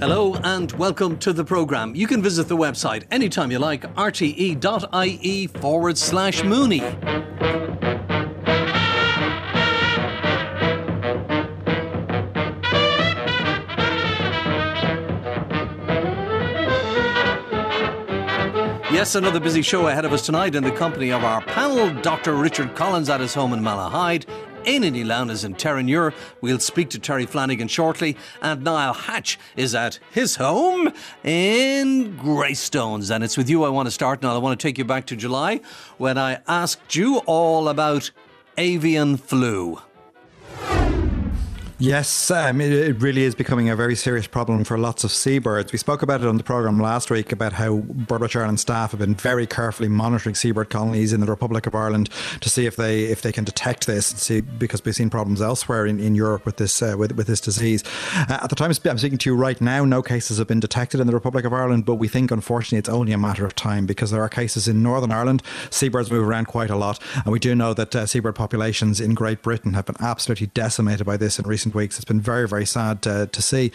Hello and welcome to the programme. You can visit the website anytime you like, rte.ie forward slash Mooney. Yes, another busy show ahead of us tonight in the company of our panel, Dr. Richard Collins at his home in Malahide, Ní Lamhna is in Terenure. We'll speak to Terry Flanagan shortly. And Niall Hatch is at his home in Greystones. And it's with you I want to start, Niall. I want to take you back to July when I asked you all about avian flu. Yes, um, it, it, really is becoming a very serious problem for lots of seabirds. We spoke about it on the programme last week about how Birdwatch Ireland staff have been very carefully monitoring seabird colonies in the Republic of Ireland to see if they if they can detect this. See, because we've seen problems elsewhere in, in Europe with this uh, with, with this disease. Uh, at the time I'm speaking to you right now, no cases have been detected in the Republic of Ireland, but we think unfortunately it's only a matter of time because there are cases in Northern Ireland. Seabirds move around quite a lot, and we do know that uh, seabird populations in Great Britain have been absolutely decimated by this in recent recent weeks. It's been very, very sad to, to see.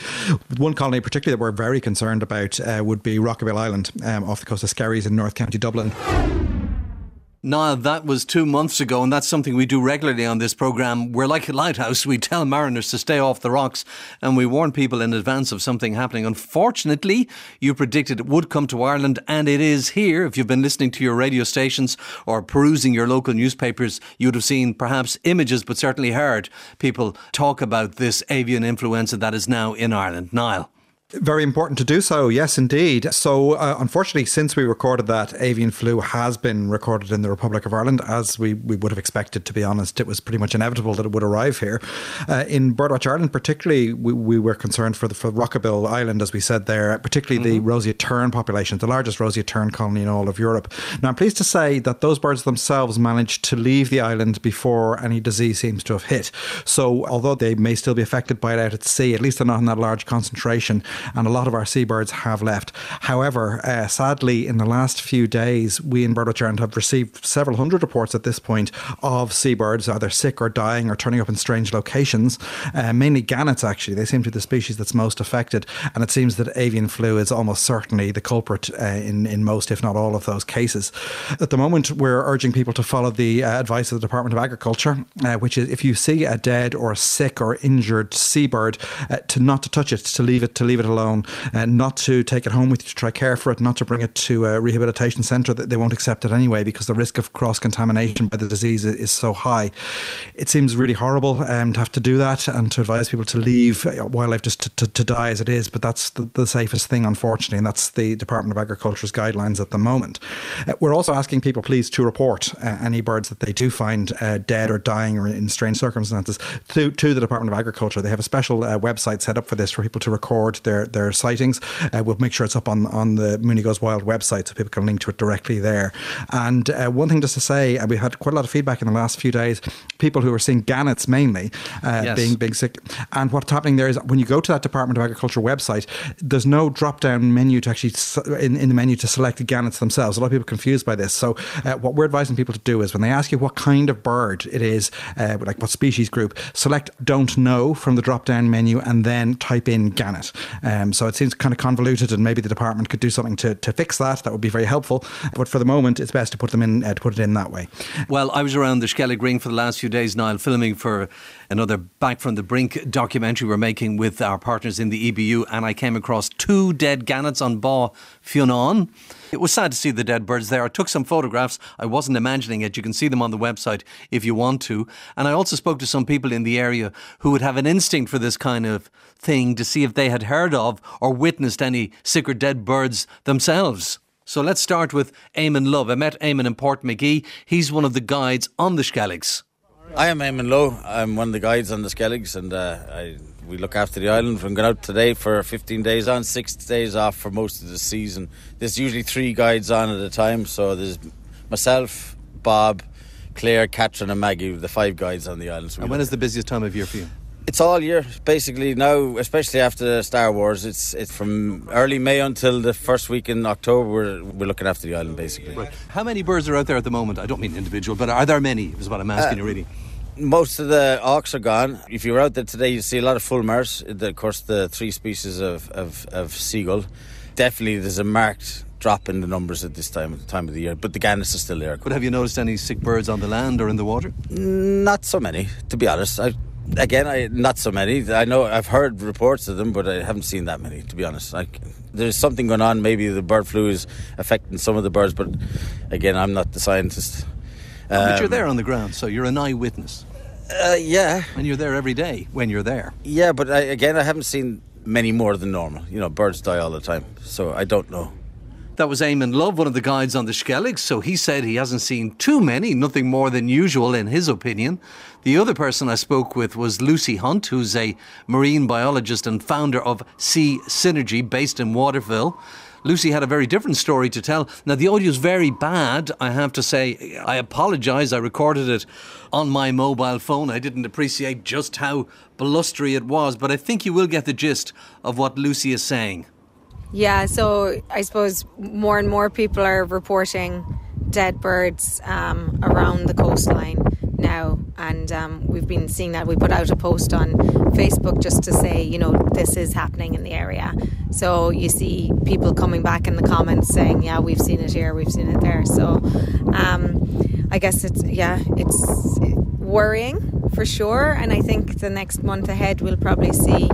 One colony, particularly that we're very concerned about, uh, would be Rockabill Island um, off the coast of Skerries in North County Dublin. Niall, that was two months ago, and that's something we do regularly on this programme. We're like a lighthouse. We tell mariners to stay off the rocks, and we warn people in advance of something happening. Unfortunately, you predicted it would come to Ireland, and it is here. If you've been listening to your radio stations or perusing your local newspapers, you'd have seen perhaps images, but certainly heard people talk about this avian influenza that is now in Ireland. Niall. Very important to do so, yes, indeed. So, uh, unfortunately, since we recorded that, avian flu has been recorded in the Republic of Ireland, as we, we would have expected, to be honest. It was pretty much inevitable that it would arrive here. Uh, in Birdwatch Ireland, particularly, we, we were concerned for the for Rockabill Island, as we said there, particularly mm-hmm. the roseate tern population, the largest roseate tern colony in all of Europe. Now, I'm pleased to say that those birds themselves managed to leave the island before any disease seems to have hit. So, although they may still be affected by it out at sea, at least they're not in that large concentration and a lot of our seabirds have left. However, uh, sadly, in the last few days, we in Ireland have received several hundred reports at this point of seabirds either sick or dying or turning up in strange locations, uh, mainly gannets actually. They seem to be the species that's most affected, and it seems that avian flu is almost certainly the culprit uh, in, in most, if not all, of those cases. At the moment, we're urging people to follow the uh, advice of the Department of Agriculture, uh, which is if you see a dead or sick or injured seabird, uh, to not to touch it, to leave it, to leave it alone, uh, not to take it home with you to try care for it, not to bring it to a rehabilitation centre. That they won't accept it anyway because the risk of cross contamination by the disease is so high. It seems really horrible um, to have to do that and to advise people to leave uh, wildlife just to, to, to die as it is. But that's the, the, safest thing, unfortunately, and that's the Department of Agriculture's guidelines at the moment. Uh, we're also asking people, please, to report uh, any birds that they do find uh, dead or dying or in strange circumstances to, to the Department of Agriculture. They have a special uh, website set up for this for people to record their, their their sightings. Uh, we'll make sure it's up on, on the Mooney Goes Wild website so people can link to it directly there. And uh, one thing just to say, uh, we had quite a lot of feedback in the last few days, people who are seeing gannets mainly uh, yes. being being sick. And what's happening there is when you go to that Department of Agriculture website, there's no drop down menu to actually, in, in the menu to select the gannets themselves. A lot of people are confused by this. So uh, what we're advising people to do is when they ask you what kind of bird it is, uh, like what species group, select don't know from the drop down menu and then type in gannet. Um, so it seems kind of convoluted, and maybe the department could do something to, to fix that. That would be very helpful. But for the moment, it's best to put them in uh, to put it in that way. Well, I was around the Skellig Ring for the last few days, Niall, filming for another Back from the Brink documentary we're making with our partners in the EBU, and I came across two dead gannets on Ba Fionn. It was sad to see the dead birds there. I took some photographs. I wasn't imagining it. You can see them on the website if you want to. And I also spoke to some people in the area who would have an instinct for this kind of thing to see if they had heard of or witnessed any sick or dead birds themselves. So let's start with Eamon Love. I met Eamon in Portmagee. He's one of the guides on the Skelligs. I am Eamon Lowe. I'm one of the guides on the Skelligs, and uh, I, we look after the island. I'm going out today for 15 days on, six days off for most of the season. There's usually three guides on at a time, so there's myself, Bob, Claire, Catherine, and Maggie, the five guides on the island. So and when is the busiest time of year for you? It's all year, basically. Now, especially after Star Wars, it's it's from early May until the first week in October. We're, we're looking after the island, basically. Right. How many birds are out there at the moment? I don't mean individual, but are there many? Is what I'm asking uh, you, really. Most of the auks are gone. If you were out there today, you'd see a lot of fulmars. Of course, the three species of, of, of seagull. Definitely, there's a marked drop in the numbers at this time time of the year. But the gannets are still there. But have you noticed any sick birds on the land or in the water? Not so many, to be honest. I, again, I, not so many. I know I've heard reports of them, but I haven't seen that many, to be honest. Like, there's something going on. Maybe the bird flu is affecting some of the birds, but again, I'm not the scientist. Um, but you're um, there on the ground, so you're an eyewitness. Uh, yeah. And you're there every day when you're there. Yeah, but I, again, I haven't seen many more than normal. You know, birds die all the time, so I don't know. That was Eamon Love, one of the guides on the Skellig, so he said he hasn't seen too many, nothing more than usual in his opinion. The other person I spoke with was Lucy Hunt, who's a marine biologist and founder of Sea Synergy based in Waterville. Lucy had a very different story to tell. Now, the audio is very bad, I have to say. I apologise. I recorded it on my mobile phone. I didn't appreciate just how blustery it was, but I think you will get the gist of what Lucy is saying. Yeah, so I suppose more and more people are reporting dead birds um, around the coastline now, and um, we've been seeing that. We put out a post on Facebook just to say, you know, this is happening in the area. So you see people coming back in the comments saying, yeah, we've seen it here, we've seen it there. So um, I guess it's, yeah, it's worrying for sure. And I think the next month ahead we'll probably see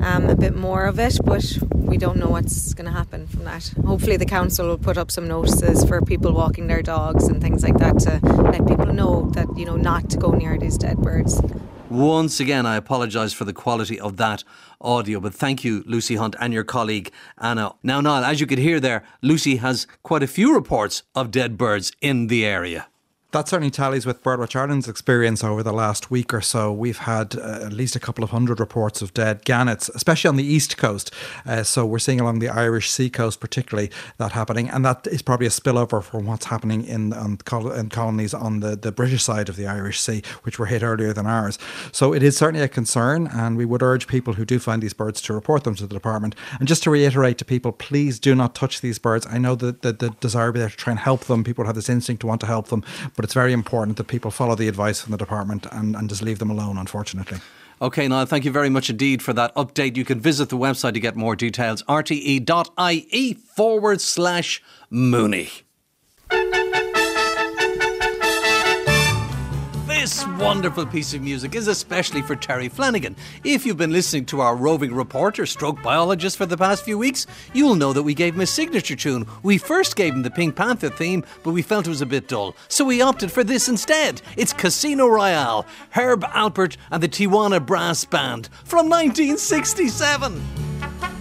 um, a bit more of it, but we don't know what's going to happen from that. Hopefully, the council will put up some notices for people walking their dogs and things like that to let people know that you know not to go near these dead birds. Once again, I apologise for the quality of that audio, but thank you, Lucy Hunt, and your colleague Anna. Now, Niall, as you could hear there, Lucy has quite a few reports of dead birds in the area that certainly tallies with Birdwatch Ireland's experience over the last week or so. We've had uh, at least a couple of hundred reports of dead gannets, especially on the east coast. Uh, so we're seeing along the Irish sea coast, particularly that happening, and that is probably a spillover from what's happening in, um, in colonies on the, the British side of the Irish Sea, which were hit earlier than ours. So it is certainly a concern, and we would urge people who do find these birds to report them to the department. And just to reiterate to people, please do not touch these birds. I know that the, the desire there to try and help them. People have this instinct to want to help them, but it's very important that people follow the advice from the department and, and just leave them alone, unfortunately. Okay, Niall, thank you very much indeed for that update. You can visit the website to get more details rte.ie forward slash Mooney. This wonderful piece of music is especially for Terry Flanagan. If you've been listening to our roving reporter, stroke biologist for the past few weeks, you'll know that we gave him a signature tune. We first gave him the Pink Panther theme, but we felt it was a bit dull, so we opted for this instead. It's Casino Royale, Herb Alpert and the Tijuana Brass Band from 1967.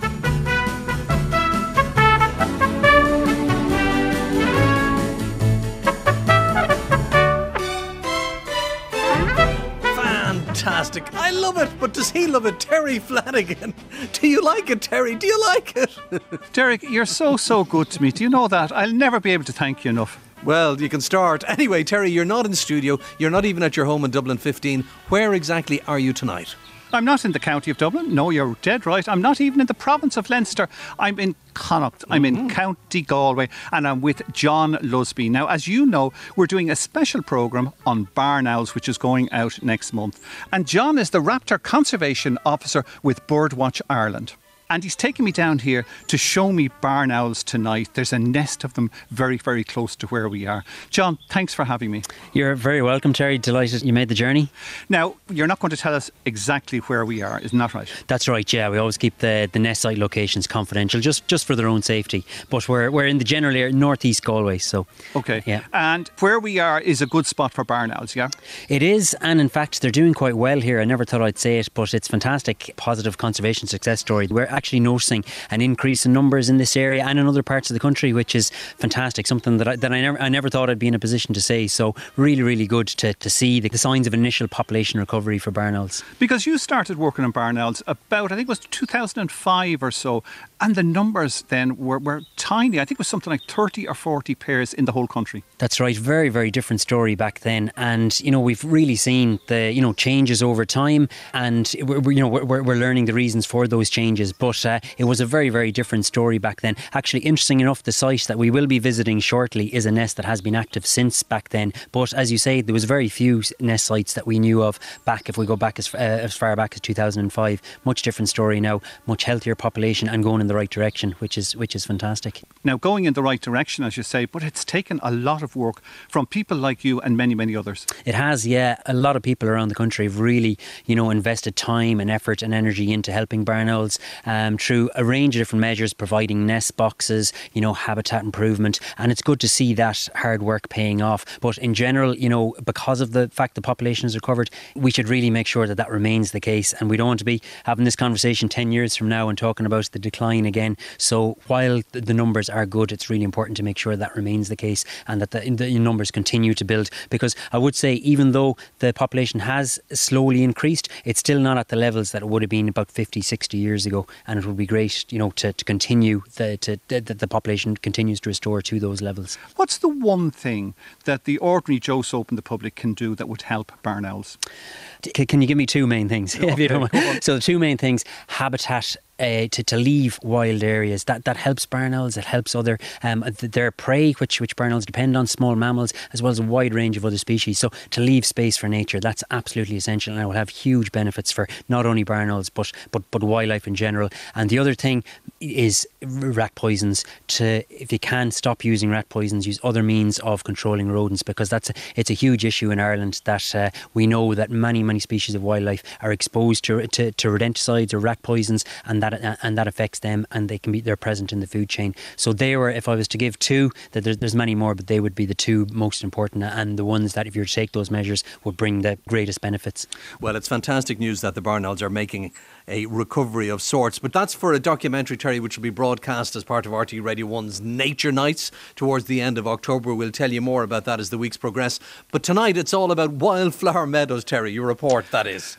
Fantastic. I love it. But does he love it? Terry Flanagan. Do you like it, Terry? Do you like it? Derek, you're so, so good to me. Do you know that? I'll never be able to thank you enough. Well, you can start. Anyway, Terry, you're not in studio. You're not even at your home in Dublin 15. Where exactly are you tonight? I'm not in the county of Dublin. No, you're dead right. I'm not even in the province of Leinster. I'm in Connacht. I'm in mm-hmm. County Galway and I'm with John Lusby. Now, as you know, we're doing a special programme on barn owls, which is going out next month. And John is the Raptor Conservation Officer with Birdwatch Ireland. And he's taking me down here to show me barn owls tonight. There's a nest of them very, very close to where we are. John, thanks for having me. You're very welcome, Terry. Delighted you made the journey. Now, you're not going to tell us exactly where we are, isn't that right? That's right, yeah. We always keep the, the nest site locations confidential, just, just for their own safety. But we're, we're in the general area, northeast Galway, so. Okay. Yeah. And where we are is a good spot for barn owls, yeah? It is, and in fact, they're doing quite well here. I never thought I'd say it, but it's fantastic, positive conservation success story. We're actually noticing an increase in numbers in this area and in other parts of the country, which is fantastic. Something that I, that I never I never thought I'd be in a position to say. So really, really good to, to see the, the signs of initial population recovery for barn owls. Because you started working on barn owls about I think it was 2005 or so, and the numbers then were, were tiny. I think it was something like 30 or 40 pairs in the whole country. That's right. Very, very different story back then. And, you know, we've really seen the, you know, changes over time and, we're, you know, we're, we're learning the reasons for those changes. But but uh, it was a very, very different story back then. Actually, interesting enough, the site that we will be visiting shortly is a nest that has been active since back then. But as you say, there was very few nest sites that we knew of back, if we go back as, uh, as far back as 2005. Much different story now, much healthier population and going in the right direction, which is which is fantastic. Now, going in the right direction, as you say, but it's taken a lot of work from people like you and many, many others. It has, yeah. A lot of people around the country have really, you know, invested time and effort and energy into helping barn owls um, Um, through a range of different measures, providing nest boxes, you know, habitat improvement, and it's good to see that hard work paying off. But in general, you know, because of the fact the population has recovered, we should really make sure that that remains the case, and we don't want to be having this conversation ten years from now and talking about the decline again. So while the numbers are good, it's really important to make sure that remains the case and that the, the numbers continue to build. Because I would say, even though the population has slowly increased, it's still not at the levels that it would have been about 50, 60 years ago. And it would be great, you know, to, to continue the, to, that the population continues to restore to those levels. What's the one thing that the ordinary Joe Soap and the public can do that would help barn owls? Can you give me two main things? Okay, if you don't mind? So the two main things: habitat uh, to, to leave wild areas. That that helps barn owls. It helps other um, their prey, which which barn owls depend on, small mammals as well as a wide range of other species. So to leave space for nature, that's absolutely essential, and it will have huge benefits for not only barn owls but but but wildlife in general. And the other thing is rat poisons. To if you can stop using rat poisons, use other means of controlling rodents because that's a, it's a huge issue in Ireland that uh, we know that many many species of wildlife are exposed to to, to rodenticides or rat poisons and that uh, and that affects them, and they can be they're present in the food chain. So they were, if I was to give two, that there's, there's many more, but they would be the two most important and the ones that, if you were to take those measures, would bring the greatest benefits. Well, it's fantastic news that the barn owls are making a recovery of sorts. But that's for a documentary, Terry, which will be broadcast as part of RTE Radio 1's Nature Nights towards the end of October. We'll tell you more about that as the weeks progress. But tonight it's all about wildflower meadows, Terry, your report, that is.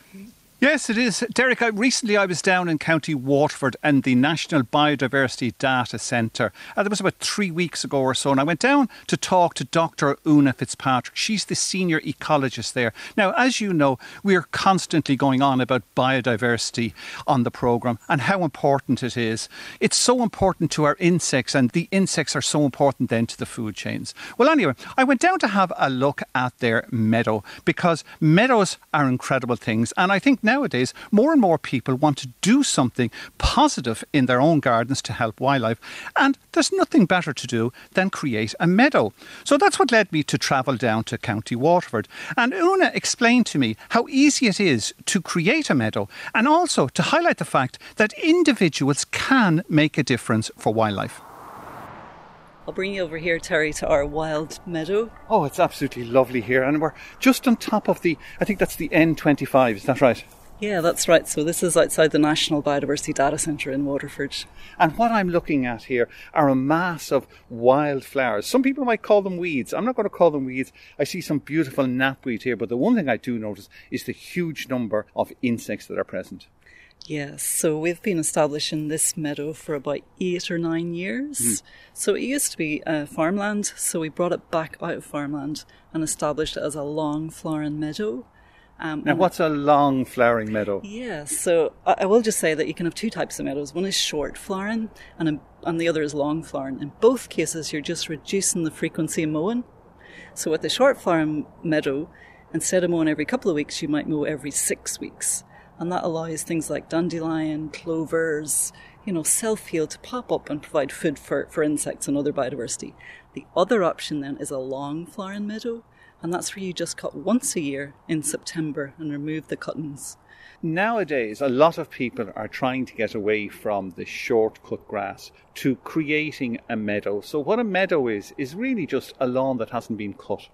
Yes, it is. Derek, I, recently I was down in County Waterford and the National Biodiversity Data Centre. Uh, that was about three weeks ago or so. And I went down to talk to Dr. Una Fitzpatrick. She's the senior ecologist there. Now, as you know, we are constantly going on about biodiversity on the programme and how important it is. It's so important to our insects, and the insects are so important then to the food chains. Well, anyway, I went down to have a look at their meadow because meadows are incredible things. And I think nowadays, more and more people want to do something positive in their own gardens to help wildlife. And there's nothing better to do than create a meadow. So that's what led me to travel down to County Waterford. And Una explained to me how easy it is to create a meadow and also to highlight the fact that individuals can make a difference for wildlife. I'll bring you over here, Terry, to our wild meadow. Oh, it's absolutely lovely here, and we're just on top of the, I think that's the N25, is that right? Yeah, that's right. So this is outside the National Biodiversity Data Centre in Waterford. And what I'm looking at here are a mass of wildflowers. Some people might call them weeds. I'm not going to call them weeds. I see some beautiful knapweed here, but the one thing I do notice is the huge number of insects that are present. Yes, so we've been establishing this meadow for about eight or nine years. Mm. So it used to be uh, farmland, so we brought it back out of farmland and established it as a long flowering meadow. Um, now, what's a long flowering meadow? Yeah, so I, I, will just say that you can have two types of meadows. One is short flowering, and, a, and the other is long flowering. In both cases, you're just reducing the frequency of mowing. So with the short flowering meadow, instead of mowing every couple of weeks, you might mow every six weeks. And that allows things like dandelion, clovers, you know, self-heal to pop up and provide food for, for insects and other biodiversity. The other option then is a long flowering meadow, and that's where you just cut once a year in September and remove the cuttings. Nowadays, a lot of people are trying to get away from the short cut grass to creating a meadow. So, what a meadow is, is really just a lawn that hasn't been cut.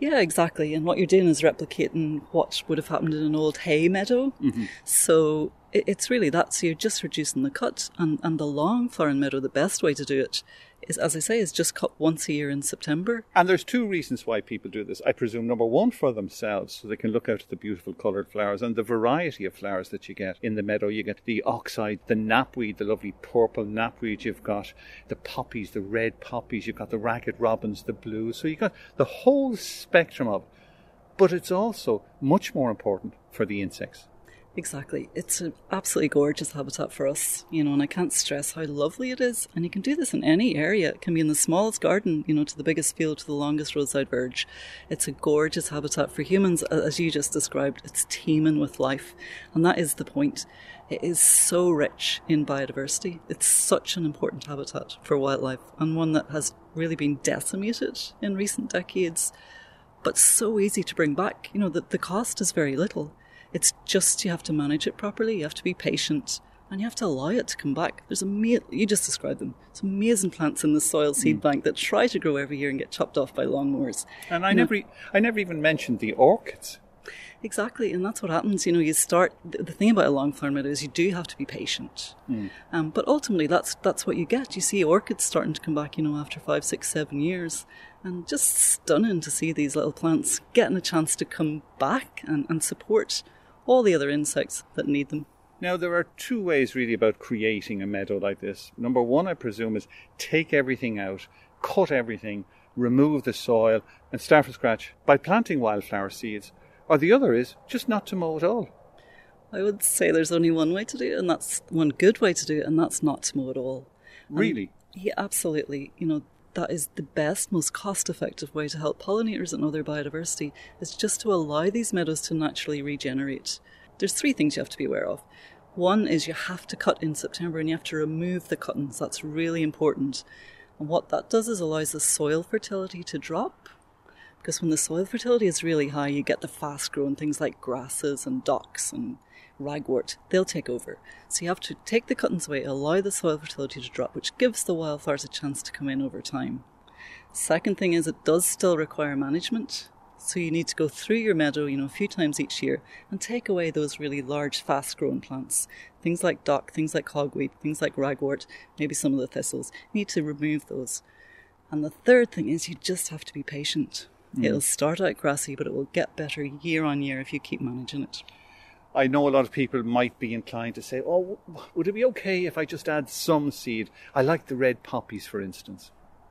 Yeah, exactly. And what you're doing is replicating what would have happened in an old hay meadow. Mm-hmm. So, it's really that. So, you're just reducing the cut. And, and the long flowering meadow, the best way to do it is, as I say, is just cut once a year in September. And there's two reasons why people do this. I presume number one for themselves, so they can look out at the beautiful coloured flowers and the variety of flowers that you get in the meadow. You get the ox eye, the knapweed, the lovely purple knapweed. You've got the poppies, the red poppies. You've got the ragged robins, the blues. So you've got the whole spectrum of. It. But it's also much more important for the insects. Exactly. It's an absolutely gorgeous habitat for us, you know, and I can't stress how lovely it is. And you can do this in any area. It can be in the smallest garden, you know, to the biggest field, to the longest roadside verge. It's a gorgeous habitat for humans, as you just described. It's teeming with life. And that is the point. It is so rich in biodiversity. It's such an important habitat for wildlife and one that has really been decimated in recent decades, but so easy to bring back. You know, the, the cost is very little it's just you have to manage it properly, you have to be patient, and you have to allow it to come back. There's a you just described them. Some amazing plants in the soil seed mm. bank that try to grow every year and get chopped off by lawnmowers. And I you never, know, I never even mentioned the orchids. Exactly, and that's what happens. You know, you start. The thing about a long flower meadow is you do have to be patient, mm. um, but ultimately that's that's what you get. You see orchids starting to come back. You know, after five, six, seven years, and just stunning to see these little plants getting a chance to come back and, and support all the other insects that need them. Now, there are two ways really about creating a meadow like this. Number one, I presume, is take everything out, cut everything, remove the soil, and start from scratch by planting wildflower seeds. Or the other is just not to mow at all. I would say there's only one way to do it, and that's one good way to do it, and that's not to mow at all. Really? yeah, absolutely. You know, that is the best, most cost effective way to help pollinators and other biodiversity is just to allow these meadows to naturally regenerate. There's three things you have to be aware of. One is you have to cut in September and you have to remove the cuttings. That's really important. And what that does is allows the soil fertility to drop. Because when the soil fertility is really high, you get the fast growing things like grasses and docks and ragwort, they'll take over. So you have to take the cuttings away, allow the soil fertility to drop, which gives the wildflowers a chance to come in over time. Second thing is it does still require management. So you need to go through your meadow, you know, a few times each year and take away those really large, fast growing plants. Things like dock, things like hogweed, things like ragwort, maybe some of the thistles. You need to remove those. And the third thing is you just have to be patient. Mm. It'll start out grassy, but it will get better year on year if you keep managing it. I know a lot of people might be inclined to say, oh, would it be okay if I just add some seed? I like the red poppies, for instance.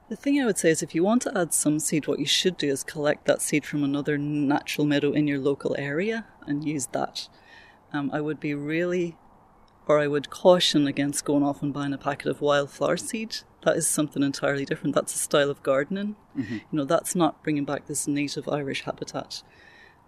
The thing I would say is if you want to add some seed, what you should do is collect that seed from another natural meadow in your local area and use that. Um, I would be really, or I would caution against going off and buying a packet of wildflower seed. That is something entirely different. That's a style of gardening. Mm-hmm. You know, that's not bringing back this native Irish habitat.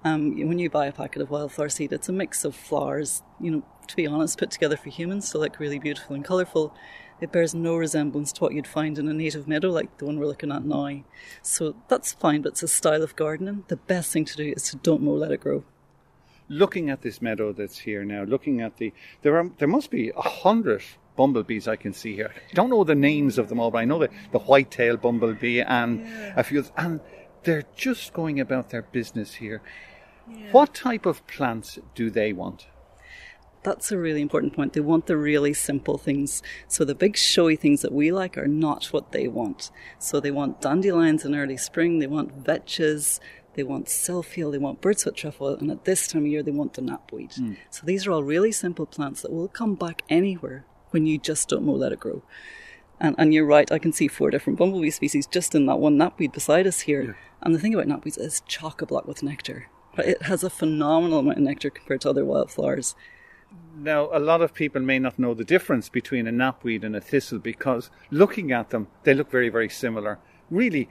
Um, when you buy a packet of wildflower seed, it's a mix of flowers, you know, to be honest, put together for humans to look really beautiful and colourful. It bears no resemblance to what you'd find in a native meadow like the one we're looking at now. So that's fine, but it's a style of gardening. The best thing to do is to don't mow, let it grow. Looking at this meadow that's here now, looking at the there are there must be a hundred bumblebees I can see here. I don't know the names of them all, but I know the, the white-tailed bumblebee and yeah. a few and they're just going about their business here. Yeah. What type of plants do they want? That's a really important point. They want the really simple things. So the big showy things that we like are not what they want. So they want dandelions in early spring, they want vetches, they want self-heal, they want bird's foot trefoil, and at this time of year they want the knapweed. Mm. So these are all really simple plants that will come back anywhere when you just don't mow, let it grow. And, and you're right, I can see four different bumblebee species just in that one knapweed beside us here. Yeah. And the thing about knapweeds is chock a block with nectar. It has a phenomenal amount of nectar compared to other wildflowers. Now, a lot of people may not know the difference between a knapweed and a thistle because looking at them, they look very, very similar. Really,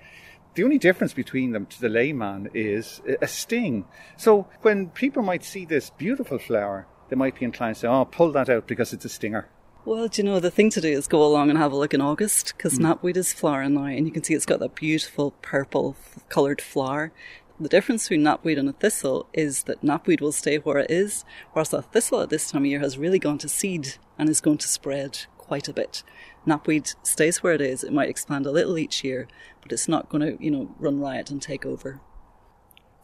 the only difference between them to the layman is a sting. So when people might see this beautiful flower, they might be inclined to say, oh, pull that out because it's a stinger. Well, do you know, the thing to do is go along and have a look in August because mm. knapweed is flowering now and you can see it's got that beautiful purple coloured flower. The difference between knapweed and a thistle is that knapweed will stay where it is, whereas a thistle at this time of year has really gone to seed and is going to spread quite a bit. Knapweed stays where it is. It might expand a little each year, but it's not going to, you know, run riot and take over.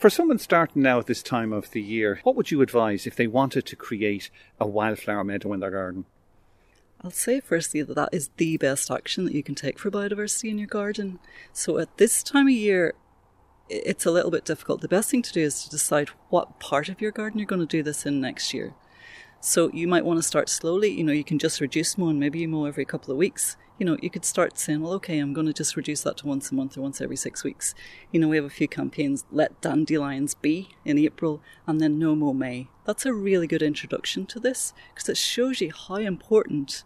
For someone starting now at this time of the year, what would you advise if they wanted to create a wildflower meadow in their garden? I'll say firstly that that is the best action that you can take for biodiversity in your garden. So at this time of year, it's a little bit difficult. The best thing to do is to decide what part of your garden you're going to do this in next year. So you might want to start slowly. You know, you can just reduce mowing. Maybe you mow every couple of weeks. You know, you could start saying, well, okay, I'm going to just reduce that to once a month or once every six weeks. You know, we have a few campaigns, Let Dandelions Be in April and then No Mow May. That's a really good introduction to this because it shows you how important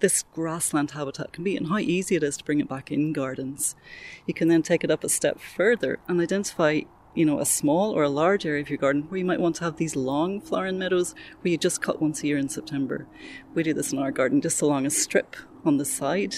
this grassland habitat can be and how easy it is to bring it back in gardens. You can then take it up a step further and identify you know, a small or a large area of your garden where you might want to have these long flowering meadows where you just cut once a year in September. We do this in our garden just along a strip on the side.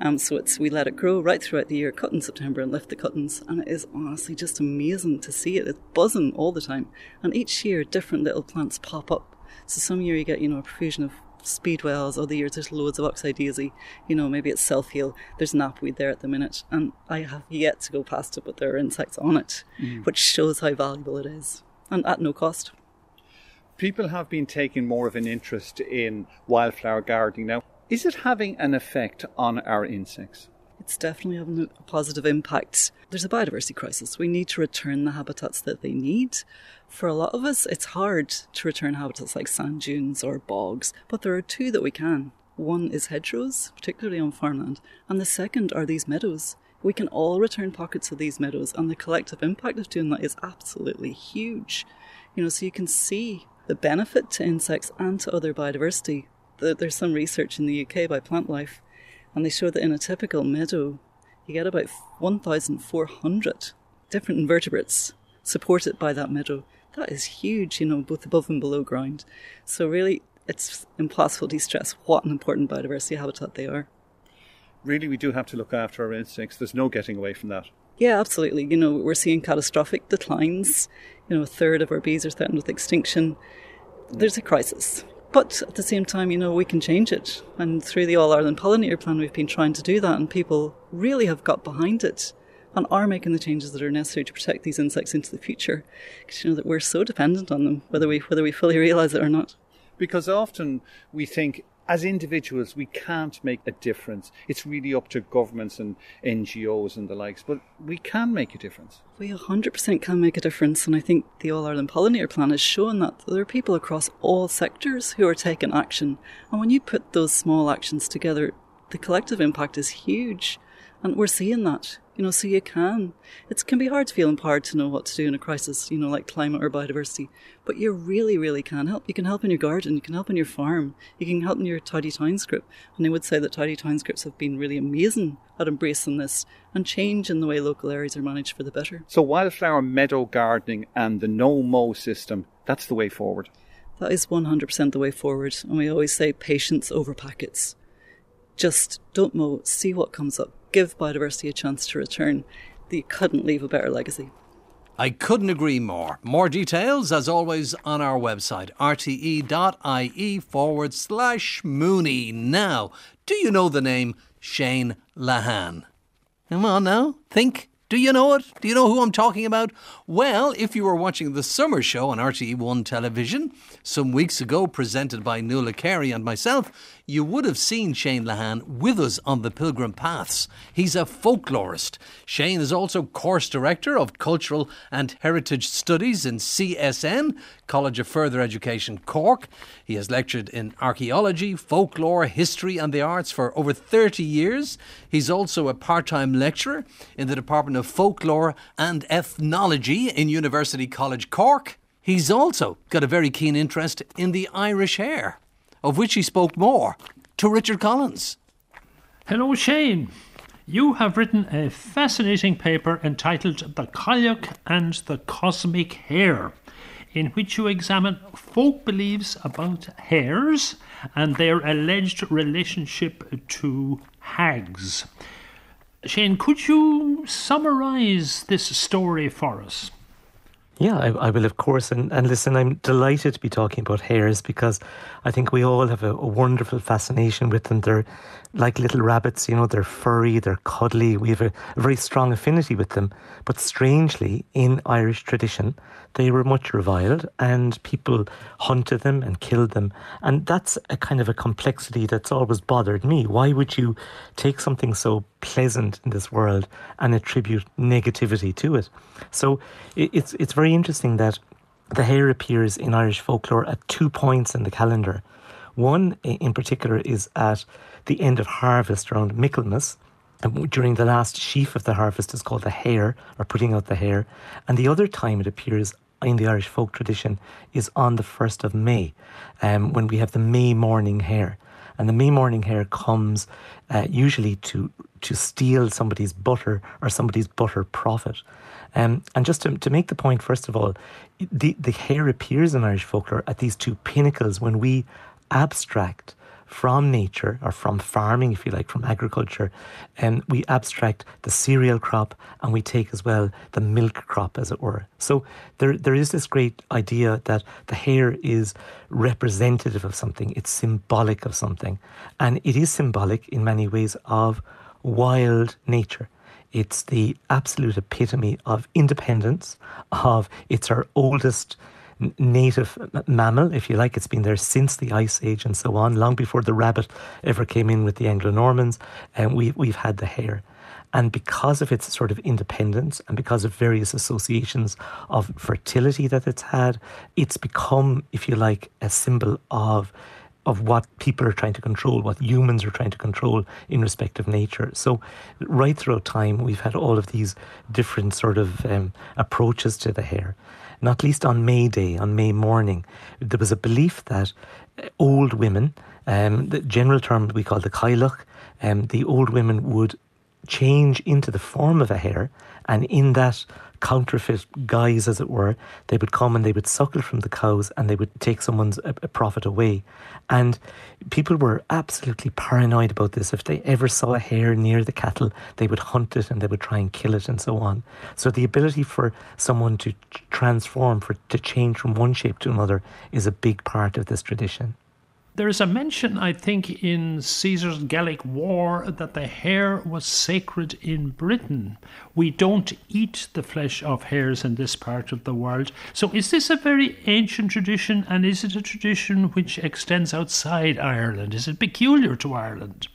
Um, so it's we let it grow right throughout the year, cut in September and lift the cuttings, and it is honestly just amazing to see it. It's buzzing all the time, and each year different little plants pop up. So some year you get you know a profusion of speedwells, other years there's loads of oxeye daisy, you know, maybe it's self heal. There's knapweed there at the minute, and I have yet to go past it, but there are insects on it, mm. which shows how valuable it is, and at no cost. People have been taking more of an interest in wildflower gardening now. Is it having an effect on our insects? It's definitely having a positive impact. There's a biodiversity crisis. We need to return the habitats that they need. For a lot of us, it's hard to return habitats like sand dunes or bogs, but there are two that we can. One is hedgerows, particularly on farmland, and the second are these meadows. We can all return pockets of these meadows, and the collective impact of doing that is absolutely huge. You know, so you can see the benefit to insects and to other biodiversity. There's some research in the UK by Plantlife, and they show that in a typical meadow, you get about 1,400 different invertebrates supported by that meadow that is huge, you know, both above and below ground. So really, it's impossible to stress what an important biodiversity habitat they are. Really, we do have to look after our insects. There's no getting away from that. Yeah, absolutely. You know, we're seeing catastrophic declines. You know, a third of our bees are threatened with extinction. There's a crisis. But at the same time, you know, we can change it. And through the All Ireland Pollinator Plan, we've been trying to do that, and people really have got behind it and are making the changes that are necessary to protect these insects into the future. Because you know that we're so dependent on them, whether we whether we fully realise it or not. Because often we think as individuals, we can't make a difference. It's really up to governments and NGOs and the likes, but we can make a difference. We 100% can make a difference, and I think the All Ireland Pollinator Plan has shown that there are people across all sectors who are taking action. And when you put those small actions together, the collective impact is huge. And we're seeing that you know, so you can. It can be hard to feel empowered to know what to do in a crisis, you know, like climate or biodiversity, but you really, really can help. You can help in your garden, you can help in your farm, you can help in your Tidy Towns group. And I would say that Tidy Towns groups have been really amazing at embracing this and changing the way local areas are managed for the better. So, wildflower meadow gardening and the no mow system, that's the way forward. That is 100% the way forward. And we always say patience over packets. Just don't mow, see what comes up give biodiversity a chance to return, you couldn't leave a better legacy. I couldn't agree more. More details, as always, on our website, rte.ie forward slash Mooney. Now, do you know the name Shane Lehane? Come on now, think. Do you know it? Do you know who I'm talking about? Well, if you were watching the summer show on RTE1 television some weeks ago, presented by Nuala Carey and myself, you would have seen Shane Lehane with us on the Pilgrim Paths. He's a folklorist. Shane is also course director of Cultural and Heritage Studies in CSN, College of Further Education, Cork. He has lectured in archaeology, folklore, history, and the arts for over 30 years. He's also a part time lecturer in the Department of Folklore and Ethnology in University College Cork. He's also got a very keen interest in the Irish hare of which he spoke more, to Richard Collins. Hello, Shane. You have written a fascinating paper entitled The Cailleach and the Cosmic Hare, in which you examine folk beliefs about hares and their alleged relationship to hags. Shane, could you summarise this story for us? Yeah, I, I, will, of course. And, and listen, I'm delighted to be talking about hares because I think we all have a, a, wonderful fascination with them. They're like little rabbits, you know, they're furry, they're cuddly. We have a, a very strong affinity with them. But strangely, in Irish tradition, they were much reviled and people hunted them and killed them. And that's a kind of a complexity that's always bothered me. Why would you take something so pleasant in this world and attribute negativity to it? So it's, it's very interesting that the hare appears in Irish folklore at two points in the calendar. One in particular is at the end of harvest around Michaelmas. And during the last sheaf of the harvest is called the hare, or putting out the hare. And the other time it appears in the Irish folk tradition is on the 1st of May, um, when we have the May morning hare. And the May morning hare comes uh, usually to, to steal somebody's butter or somebody's butter profit. Um, and just to, to make the point, first of all, the, the hare appears in Irish folklore at these two pinnacles when we abstract from nature or from farming, if you like, from agriculture, and we abstract the cereal crop and we take as well the milk crop, as it were. So there, there is this great idea that the hare is representative of something, it's symbolic of something, and it is symbolic in many ways of wild nature. It's the absolute epitome of independence, of it's our oldest native mammal, if you like. It's been there since the Ice Age and so on, long before the rabbit ever came in with the Anglo Normans. And we, we've had the hare. And because of its sort of independence and because of various associations of fertility that it's had, it's become, if you like, a symbol of of what people are trying to control, what humans are trying to control in respect of nature. So, right throughout time, we've had all of these different sort of um, approaches to the hare not least on May Day, on May morning, there was a belief that uh, old women, um, the general term we call the cailleach, um, the old women would change into the form of a hare, and in that counterfeit guise, as it were, they would come and they would suckle from the cows and they would take someone's a, a profit away. And people were absolutely paranoid about this. If they ever saw a hare near the cattle, they would hunt it and they would try and kill it and so on. So the ability for someone to transform, for to change from one shape to another, is a big part of this tradition. There is a mention, I think, in Caesar's Gallic War that the hare was sacred in Britain. We don't eat the flesh of hares in this part of the world. So, is this a very ancient tradition and is it a tradition which extends outside Ireland? Is it peculiar to Ireland?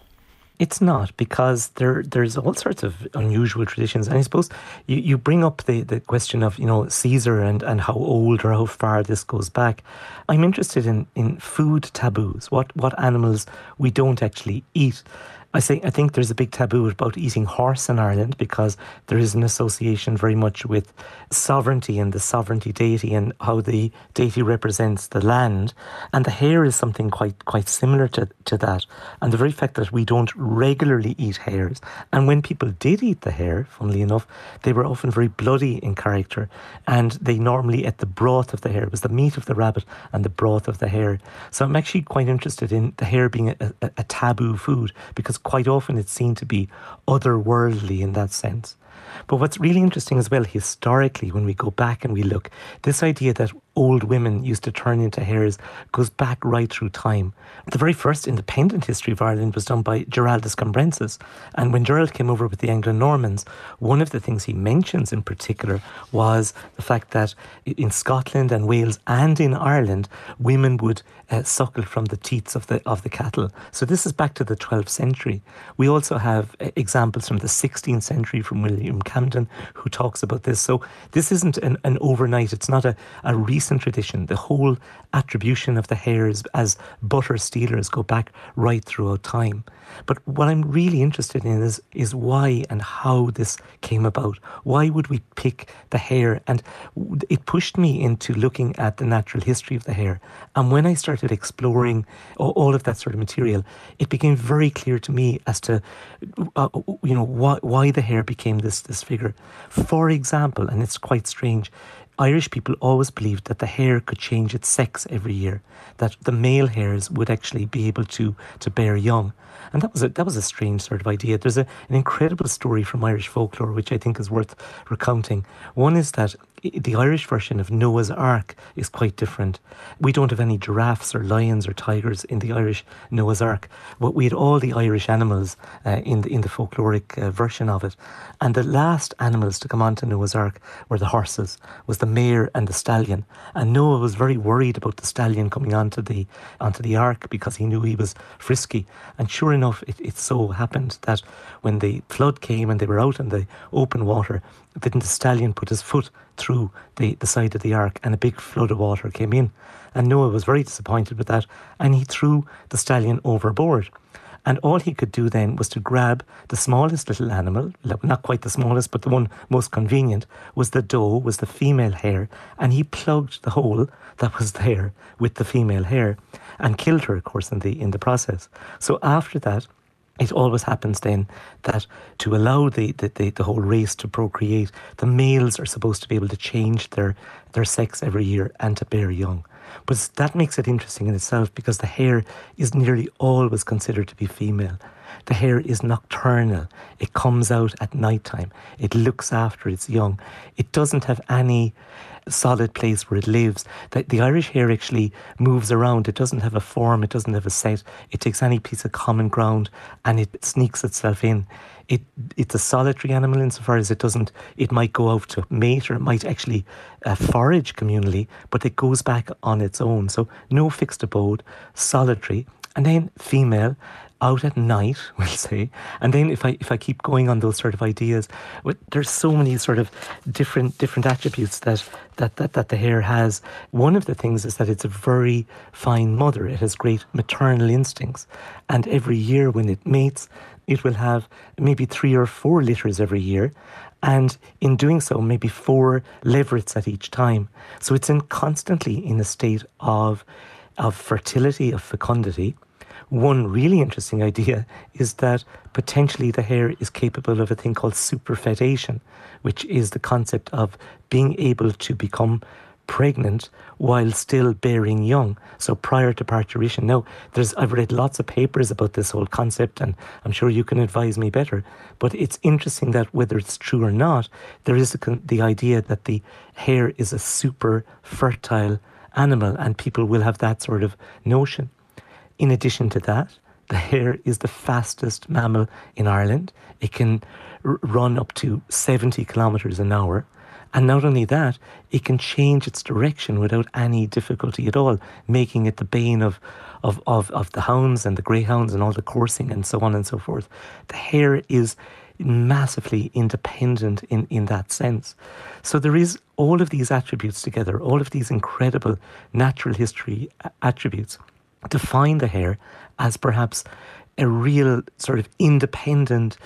It's not because there there's all sorts of unusual traditions, and I suppose you, you bring up the, the question of you know Caesar and, and how old or how far this goes back. I'm interested in, in food taboos, what what animals we don't actually eat. I think I think there's a big taboo about eating horse in Ireland because there is an association very much with sovereignty and the sovereignty deity and how the deity represents the land. And the hare is something quite quite similar to, to that. And the very fact that we don't regularly eat hares, and when people did eat the hare, funnily enough, they were often very bloody in character, and they normally ate the broth of the hare. It was the meat of the rabbit and the broth of the hare. So I'm actually quite interested in the hare being a, a, a taboo food because quite often it's seen to be otherworldly in that sense. But what's really interesting as well, historically, when we go back and we look, this idea that old women used to turn into hares goes back right through time. The very first independent history of Ireland was done by Giraldus Cambrensis. And when Gerald came over with the Anglo Normans, one of the things he mentions in particular was the fact that in Scotland and Wales and in Ireland, women would uh, suckle from the teats of the of the cattle. So this is back to the 12th century. We also have uh, examples from the 16th century from William Camden who talks about this. So this isn't an, an overnight, it's not a, a recent tradition. The whole attribution of the hares as butter stealers go back right throughout time. But what I'm really interested in is, is why and how this came about. Why would we pick the hare? And it pushed me into looking at the natural history of the hare. And when I started exploring all of that sort of material, it became very clear to me as to, uh, you know, why, why the hare became this, this figure. For example, and it's quite strange, Irish people always believed that the hare could change its sex every year, that the male hares would actually be able to, to bear young. And that was a, that was a strange sort of idea. There's a, an incredible story from Irish folklore which I think is worth recounting. One is that the Irish version of Noah's Ark is quite different. We don't have any giraffes or lions or tigers in the Irish Noah's Ark, but we had all the Irish animals uh, in the in the folkloric uh, version of it. And the last animals to come onto Noah's Ark were the horses, was the mare and the stallion. And Noah was very worried about the stallion coming onto the onto the ark because he knew he was frisky. And sure enough, it, it so happened that when the flood came and they were out in the open water, then the stallion put his foot through the, the side of the ark and a big flood of water came in. And Noah was very disappointed with that and he threw the stallion overboard. And all he could do then was to grab the smallest little animal, not quite the smallest, but the one most convenient, was the doe, was the female hare, and he plugged the hole that was there with the female hare and killed her, of course, in the in the process. So after that, it always happens then that to allow the, the, the, the, whole race to procreate, the males are supposed to be able to change their, their sex every year and to bear young. But that makes it interesting in itself because the hare is nearly always considered to be female. The hare is nocturnal. It comes out at night time. It looks after its young. It doesn't have any solid place where it lives. The, the Irish hare actually moves around. It doesn't have a form, it doesn't have a set. It takes any piece of common ground and it sneaks itself in. It, it's a solitary animal insofar as it doesn't, it might go out to mate or it might actually uh, forage communally, but it goes back on its own. So no fixed abode, solitary. And then female, out at night, we'll say. And then if I if I keep going on those sort of ideas, there's so many sort of different different attributes that that, that that the hare has. One of the things is that it's a very fine mother. It has great maternal instincts, and every year when it mates, it will have maybe three or four litters every year. And in doing so, maybe four leverets at each time. So it's in constantly in a state of of fertility, of fecundity. One really interesting idea is that potentially the hare is capable of a thing called superfetation, which is the concept of being able to become pregnant while still bearing young. So prior to parturition. Now, there's I've read lots of papers about this whole concept, and I'm sure you can advise me better. But it's interesting that whether it's true or not, there is a, the idea that the hare is a super fertile animal, and people will have that sort of notion. In addition to that, the hare is the fastest mammal in Ireland. It can r- run up to 70 kilometres an hour. And not only that, it can change its direction without any difficulty at all, making it the bane of, of, of, of the hounds and the greyhounds and all the coursing and so on and so forth. The hare is massively independent in, in that sense. So there is all of these attributes together, all of these incredible natural history attributes define the hare as perhaps a real sort of independent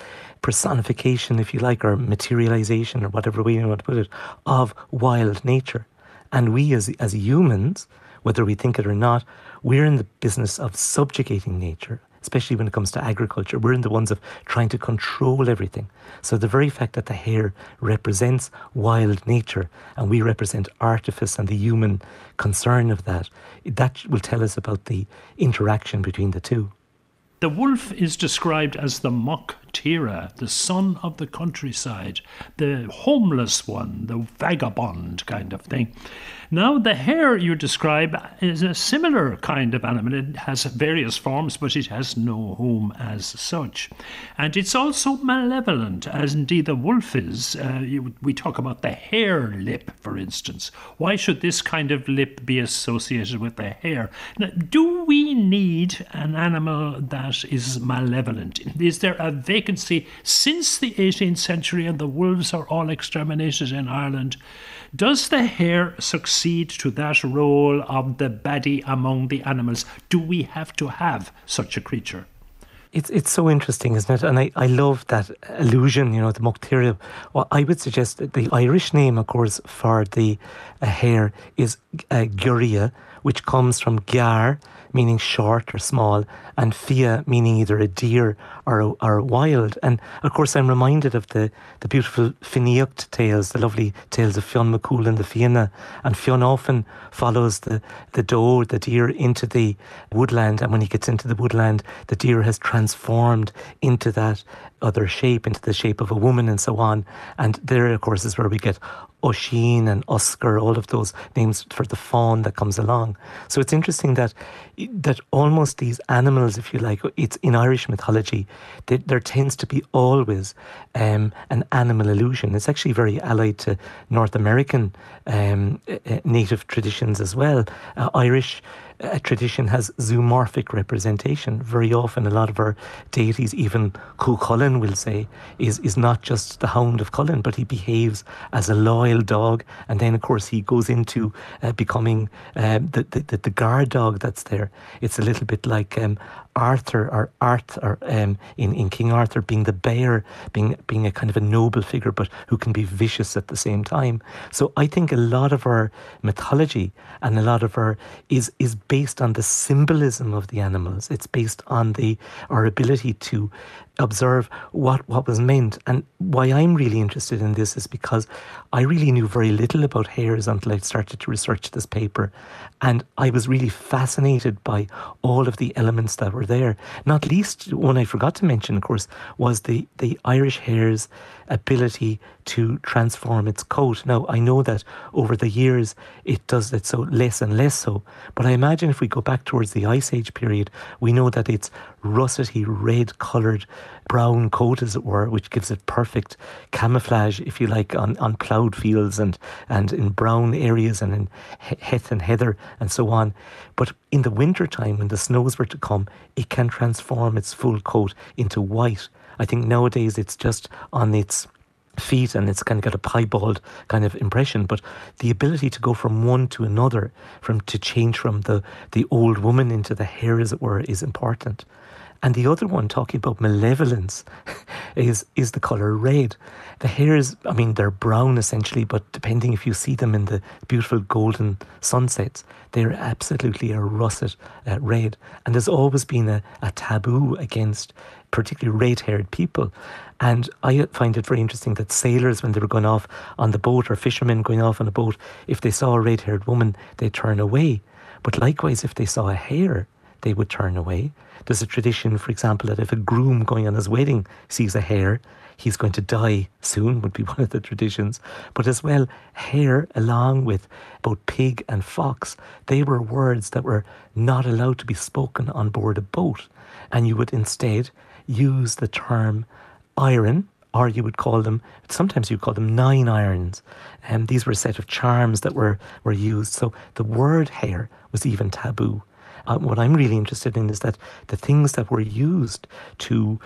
personification, if you like, or materialization, or whatever way you want to put it, of wild nature. And we as, as humans, whether we think it or not, we're in the business of subjugating nature, especially when it comes to agriculture. We're in the ones of trying to control everything. So the very fact that the hare represents wild nature and we represent artifice and the human concern of that, that will tell us about the interaction between the two. The wolf is described as the mock Tira, the son of the countryside, the homeless one, the vagabond kind of thing. Now, the hare you describe is a similar kind of animal. It has various forms, but it has no home as such. And it's also malevolent, as indeed the wolf is. Uh, you, we talk about the hare lip, for instance. Why should this kind of lip be associated with the hare? Now, do we need an animal that is malevolent? Is there a vacancy since the 18th century and the wolves are all exterminated in Ireland? Does the hare succeed to that role of the baddie among the animals? Do we have to have such a creature? It's it's so interesting, isn't it? And I, I love that allusion, you know, the Mocteria. Well, I would suggest that the Irish name, of course, for the uh, hare is uh, Giorria, which comes from Gar, meaning short or small, and Fia, meaning either a deer or, or wild. And of course, I'm reminded of the, the beautiful Fiannaíocht tales, the lovely tales of Fionn McCool and the Fianna. And Fionn often follows the, the doe, the deer, into the woodland. And when he gets into the woodland, the deer has transformed into that other shape, into the shape of a woman and so on. And there, of course, is where we get Oisin and Oscar, all of those names for the fawn that comes along. So it's interesting that that almost these animals, if you like, it's in Irish mythology, they, there tends to be always um, an animal illusion. It's actually very allied to North American um, uh, native traditions as well. Uh, Irish a tradition has zoomorphic representation. Very often, a lot of our deities, even Cuchulainn will say, is, is not just the hound of Cullen, but he behaves as a loyal dog. And then, of course, he goes into uh, becoming uh, the, the, the guard dog that's there. It's a little bit like um, Arthur or Arthur um, in, in King Arthur being the bear, being being a kind of a noble figure, but who can be vicious at the same time. So I think a lot of our mythology and a lot of our is is based on the symbolism of the animals. It's based on the our ability to observe what, what was meant. And why I'm really interested in this is because I really knew very little about hares until I started to research this paper. And I was really fascinated by all of the elements that were there. Not least, one I forgot to mention, of course, was the, the Irish hare's ability to transform its coat. Now, I know that over the years it does it so less and less so, but I imagine if we go back towards the Ice Age period, we know that its russety red coloured brown coat, as it were, which gives it perfect camouflage, if you like, on, on ploughed fields and, and in brown areas and in heath and heather and so on. But in the winter time, when the snows were to come, it can transform its full coat into white. I think nowadays it's just on its feet and it's kind of got a piebald kind of impression but the ability to go from one to another from to change from the the old woman into the hare as it were is important and the other one, talking about malevolence, is is the color red. The hares, I mean, they're brown essentially, but depending if you see them in the beautiful golden sunsets, they're absolutely a russet uh, red. And there's always been a, a taboo against particularly red haired people. And I find it very interesting that sailors, when they were going off on the boat, or fishermen going off on a boat, if they saw a red haired woman, they'd turn away. But likewise, if they saw a hare, they would turn away. There's a tradition, for example, that if a groom going on his wedding sees a hare, he's going to die soon, would be one of the traditions. But as well, hare, along with both pig and fox, they were words that were not allowed to be spoken on board a boat. And you would instead use the term iron, or you would call them, sometimes you call them nine irons. And um, these were a set of charms that were, were used. So the word hare was even taboo. Uh, what I'm really interested in is that the things that were used to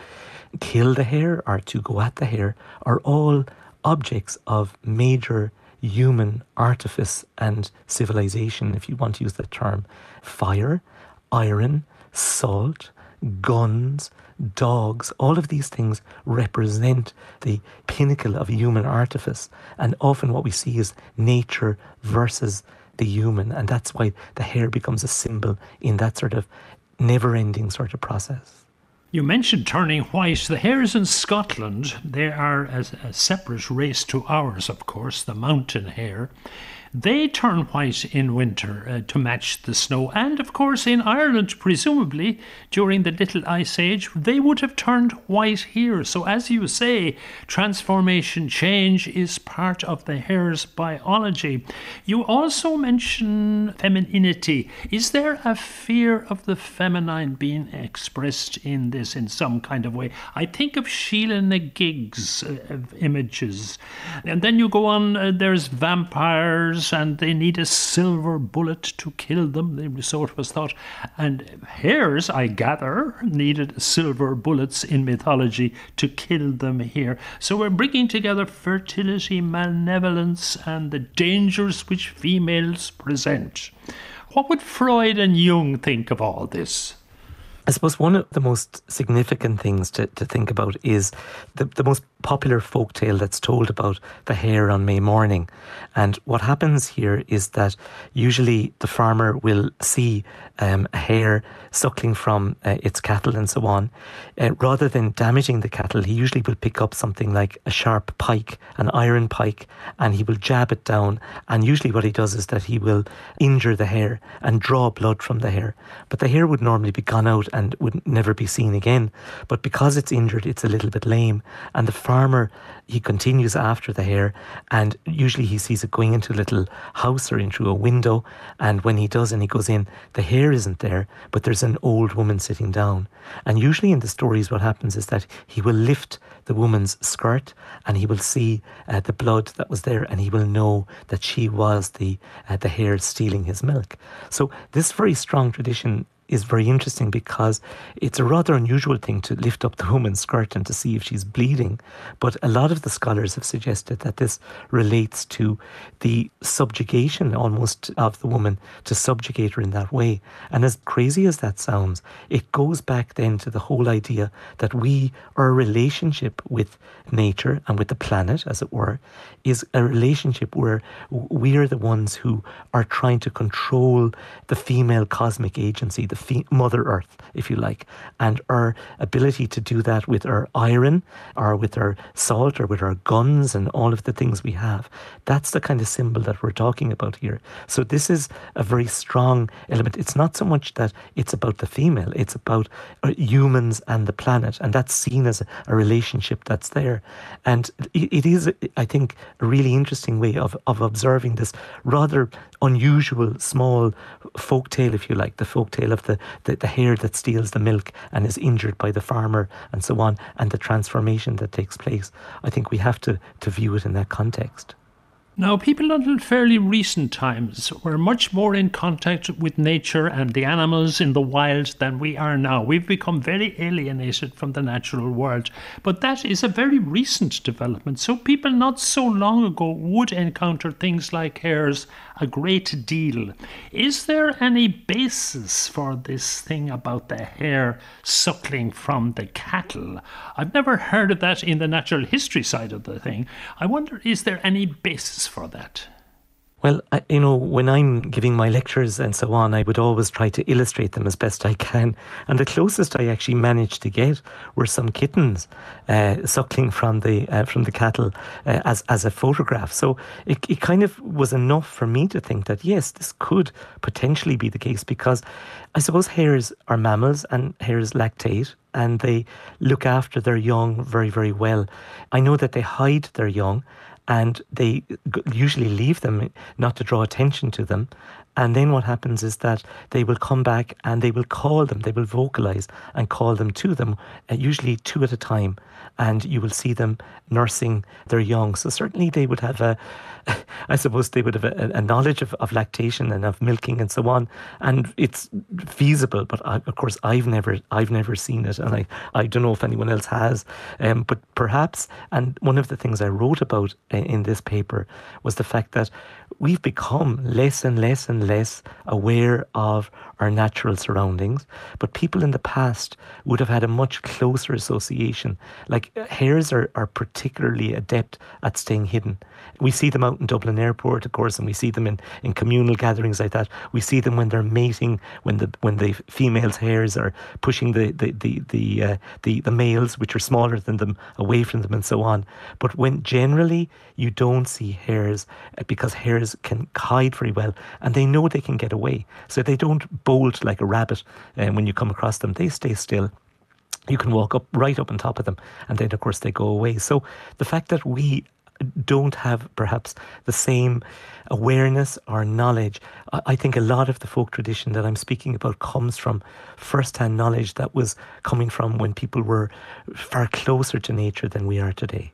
kill the hare or to go at the hare are all objects of major human artifice and civilization, if you want to use that term. Fire, iron, salt, guns, dogs, all of these things represent the pinnacle of human artifice. And often what we see is nature versus the human. And that's why the hare becomes a symbol in that sort of never ending sort of process. You mentioned turning white. The hares in Scotland, they are a, a separate race to ours, of course, the mountain hare. They turn white in winter uh, to match the snow. And of course, in Ireland, presumably during the Little Ice Age, they would have turned white here. So, as you say, transformation change is part of the hare's biology. You also mention femininity. Is there a fear of the feminine being expressed in this in some kind of way? I think of Sheila na Gig's uh, images. And then you go on, uh, there's vampires and they need a silver bullet to kill them, so it was thought. And hares, I gather, needed silver bullets in mythology to kill them here. So we're bringing together fertility, malevolence, and the dangers which females present. What would Freud and Jung think of all this? I suppose one of the most significant things to, to think about is the, the most popular folk tale that's told about the hare on May morning. And what happens here is that usually the farmer will see um, a hare suckling from uh, its cattle and so on. Uh, rather than damaging the cattle, he usually will pick up something like a sharp pike, an iron pike, and he will jab it down. And usually what he does is that he will injure the hare and draw blood from the hare. But the hare would normally be gone out and would never be seen again. But because it's injured, it's a little bit lame. And the farmer he continues after the hare, and usually he sees it going into a little house or into a window. And when he does and he goes in, the hare isn't there, but there's an old woman sitting down. And usually in the stories, what happens is that he will lift the woman's skirt and he will see uh, the blood that was there, and he will know that she was the uh, the hare stealing his milk. So this very strong tradition is very interesting because it's a rather unusual thing to lift up the woman's skirt and to see if she's bleeding. But a lot of the scholars have suggested that this relates to the subjugation almost of the woman to subjugate her in that way. And as crazy as that sounds, it goes back then to the whole idea that we, our relationship with nature and with the planet, as it were, is a relationship where we are the ones who are trying to control the female cosmic agency, the fe- Mother Earth, if you like, and our ability to do that with our iron or with our salt or with our guns and all of the things we have. That's the kind of symbol that we're talking about here. So this is a very strong element. It's not so much that it's about the female, it's about uh, humans and the planet, and that's seen as a, relationship that's there. And it, it is, I think, a really interesting way of, of observing this rather unusual small folk tale, if you like, the folk tale of the, the, the hare that steals the milk and is injured by the farmer and so on, and the transformation that takes place. I think we have to, to view it in that context. Now, people until fairly recent times were much more in contact with nature and the animals in the wild than we are now. We've become very alienated from the natural world. But that is a very recent development. So, people not so long ago would encounter things like hares a great deal. Is there any basis for this thing about the hare suckling from the cattle? I've never heard of that in the natural history side of the thing. I wonder, is there any basis for that? Well, I, you know, when I'm giving my lectures and so on, I would always try to illustrate them as best I can. And the closest I actually managed to get were some kittens uh, suckling from the uh, from the cattle uh, as as a photograph. So it, it kind of was enough for me to think that yes, this could potentially be the case because I suppose hares are mammals and hares lactate and they look after their young very very well. I know that they hide their young and they usually leave them not to draw attention to them. And then what happens is that they will come back and they will call them, they will vocalize and call them to them, uh, usually two at a time. And you will see them nursing their young. So certainly they would have a, I suppose they would have a, a knowledge of, of, lactation and of milking and so on, and it's feasible. But I, of course, I've never, I've never seen it, and I, I don't know if anyone else has. Um, but perhaps, and one of the things I wrote about in, in this paper was the fact that we've become less and less and less aware of our natural surroundings. But people in the past would have had a much closer association. Like hares are, are particularly adept at staying hidden. We see them out in Dublin Airport, of course, and we see them in, in communal gatherings like that. We see them when they're mating, when the when the females' hares are pushing the the the the, uh, the the males, which are smaller than them, away from them, and so on. But when generally you don't see hares uh, because hares can hide very well, and they know they can get away, so they don't bolt like a rabbit. And um, when you come across them, they stay still you can walk up right up on top of them and then of course they go away so the fact that we don't have perhaps the same awareness or knowledge. I think a lot of the folk tradition that I'm speaking about comes from first hand knowledge that was coming from when people were far closer to nature than we are today.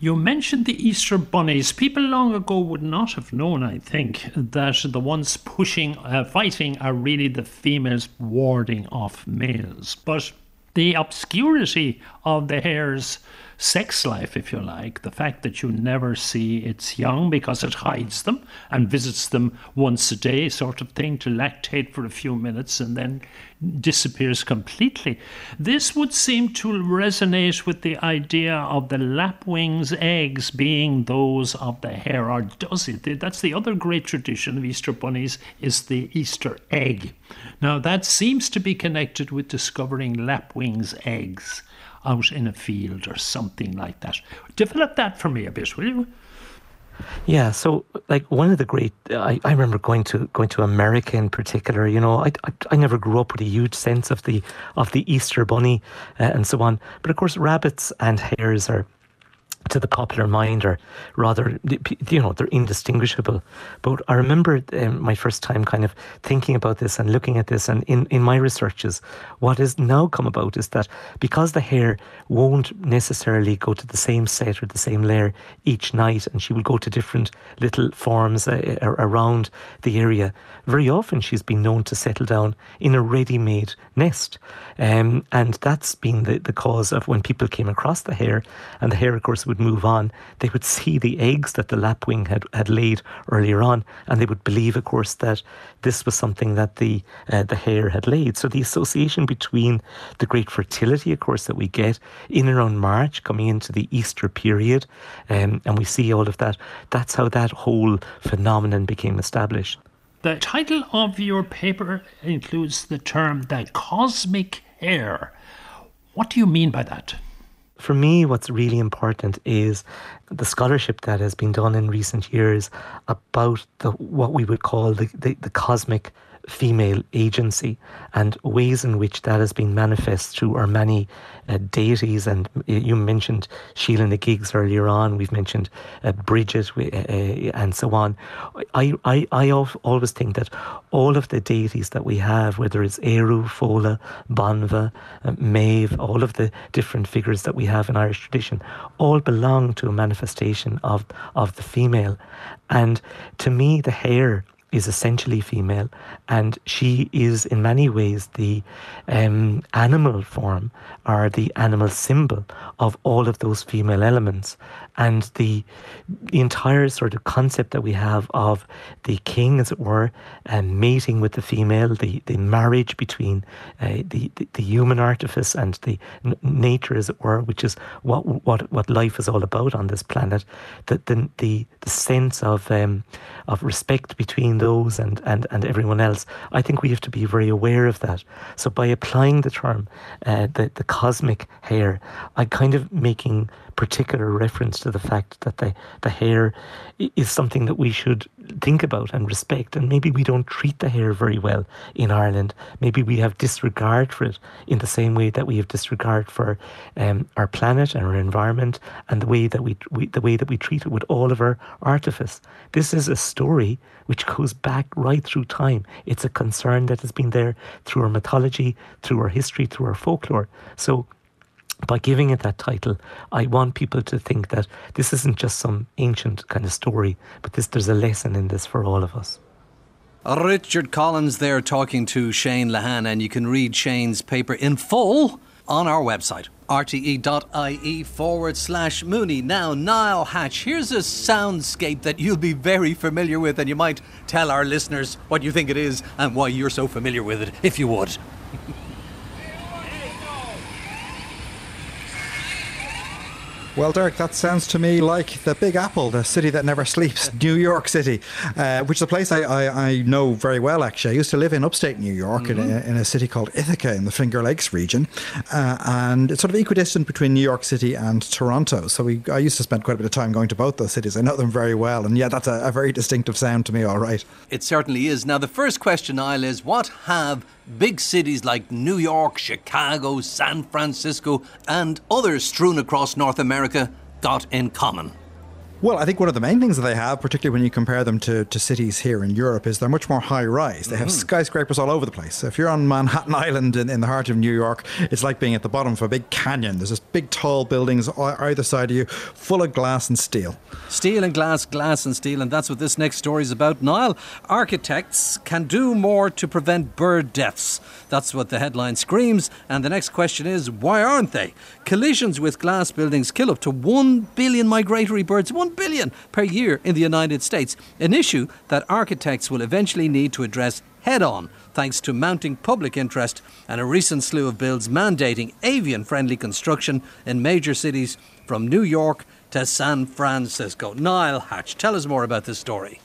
You mentioned the Easter bunnies. People long ago would not have known, I think, that the ones pushing, uh, fighting are really the females warding off males. But the obscurity of the hares sex life, if you like, the fact that you never see its young because it hides them and visits them once a day, sort of thing, to lactate for a few minutes and then disappears completely. This would seem to resonate with the idea of the lapwing's eggs being those of the hare, or does it? That's the other great tradition of Easter bunnies is the Easter egg. Now that seems to be connected with discovering lapwing's eggs out in a field or something like that. Develop that for me a bit, will you? Yeah, so like one of the great, I, I remember going to going to America in particular. You know, I, I, I never grew up with a huge sense of the of the Easter Bunny uh, and so on. But of course, rabbits and hares are to the popular mind are rather, you know, they're indistinguishable. But I remember um, my first time kind of thinking about this and looking at this, and in, in my researches, what has now come about is that because the hare won't necessarily go to the same set or the same layer each night, and she will go to different little forms uh, around the area, very often she's been known to settle down in a ready made nest. Um, and that's been the, the cause of when people came across the hare, and the hare, of course, would move on, they would see the eggs that the lapwing had, had laid earlier on, and they would believe, of course, that this was something that the, uh, the hare had laid. So the association between the great fertility, of course, that we get in around March, coming into the Easter period, um, and we see all of that, that's how that whole phenomenon became established. The title of your paper includes the term the cosmic hare. What do you mean by that? For me, what's really important is the scholarship that has been done in recent years about the what we would call the, the, the cosmic female agency and ways in which that has been manifest through our many uh, deities. And you mentioned Sheila na Gigs earlier on. We've mentioned uh, Bridget uh, uh, and so on. I, I, I always think that all of the deities that we have, whether it's Ériu, Fódla, Banba, uh, Maeve, all of the different figures that we have in Irish tradition, all belong to a manifestation of, of the female. And to me, the hare is essentially female, and she is in many ways the um, animal form or the animal symbol of all of those female elements. And the, the entire sort of concept that we have of the king, as it were, um, mating with the female, the, the marriage between uh, the, the, the, human artifice and the n- nature, as it were, which is what, what, what life is all about on this planet, the, the, the, the sense of, um, of respect between those and, and, and everyone else, I think we have to be very aware of that. So by applying the term, uh, the, the cosmic hare, I'm kind of making particular reference to the fact that the, the hare is something that we should think about and respect. And maybe we don't treat the hare very well in Ireland. Maybe we have disregard for it in the same way that we have disregard for um, our planet and our environment and the way that we, we the way that we treat it with all of our artifice. This is a story which goes back right through time. It's a concern that has been there through our mythology, through our history, through our folklore. So by giving it that title, I want people to think that this isn't just some ancient kind of story, but this, there's a lesson in this for all of us. Richard Collins there talking to Shane Lehane, and you can read Shane's paper in full on our website, rte.ie forward slash Mooney. Now, Niall Hatch, here's a soundscape that you'll be very familiar with, and you might tell our listeners what you think it is and why you're so familiar with it, if you would. Well, Derek, that sounds to me like the Big Apple, the city that never sleeps, New York City, uh, which is a place I, I, I, know very well, actually. I used to live in upstate New York mm-hmm. in, a, in, a, city called Ithaca in the Finger Lakes region. Uh, and it's sort of equidistant between New York City and Toronto. So we, I used to spend quite a bit of time going to both those cities. I know them very well. And yeah, that's a, a very distinctive sound to me, all right. It certainly is. Now, the first question, Niall, is what have big cities like New York, Chicago, San Francisco, and others strewn across North America got in common? Well, I think one of the main things that they have, particularly when you compare them to, to cities here in Europe, is they're much more high rise. They have mm-hmm. skyscrapers all over the place. So if you're on Manhattan Island in, in the heart of New York, it's like being at the bottom of a big canyon. There's just big, tall buildings either side of you, full of glass and steel. Steel and glass, glass and steel, and that's what this next story is about. Niall, architects can do more to prevent bird deaths. That's what the headline screams. And the next question is why aren't they? Collisions with glass buildings kill up to 1 billion migratory birds. 1 billion per year in the United States, an issue that architects will eventually need to address head on thanks to mounting public interest and a recent slew of bills mandating avian friendly construction in major cities from New York to San Francisco. Niall Hatch, tell us more about this story.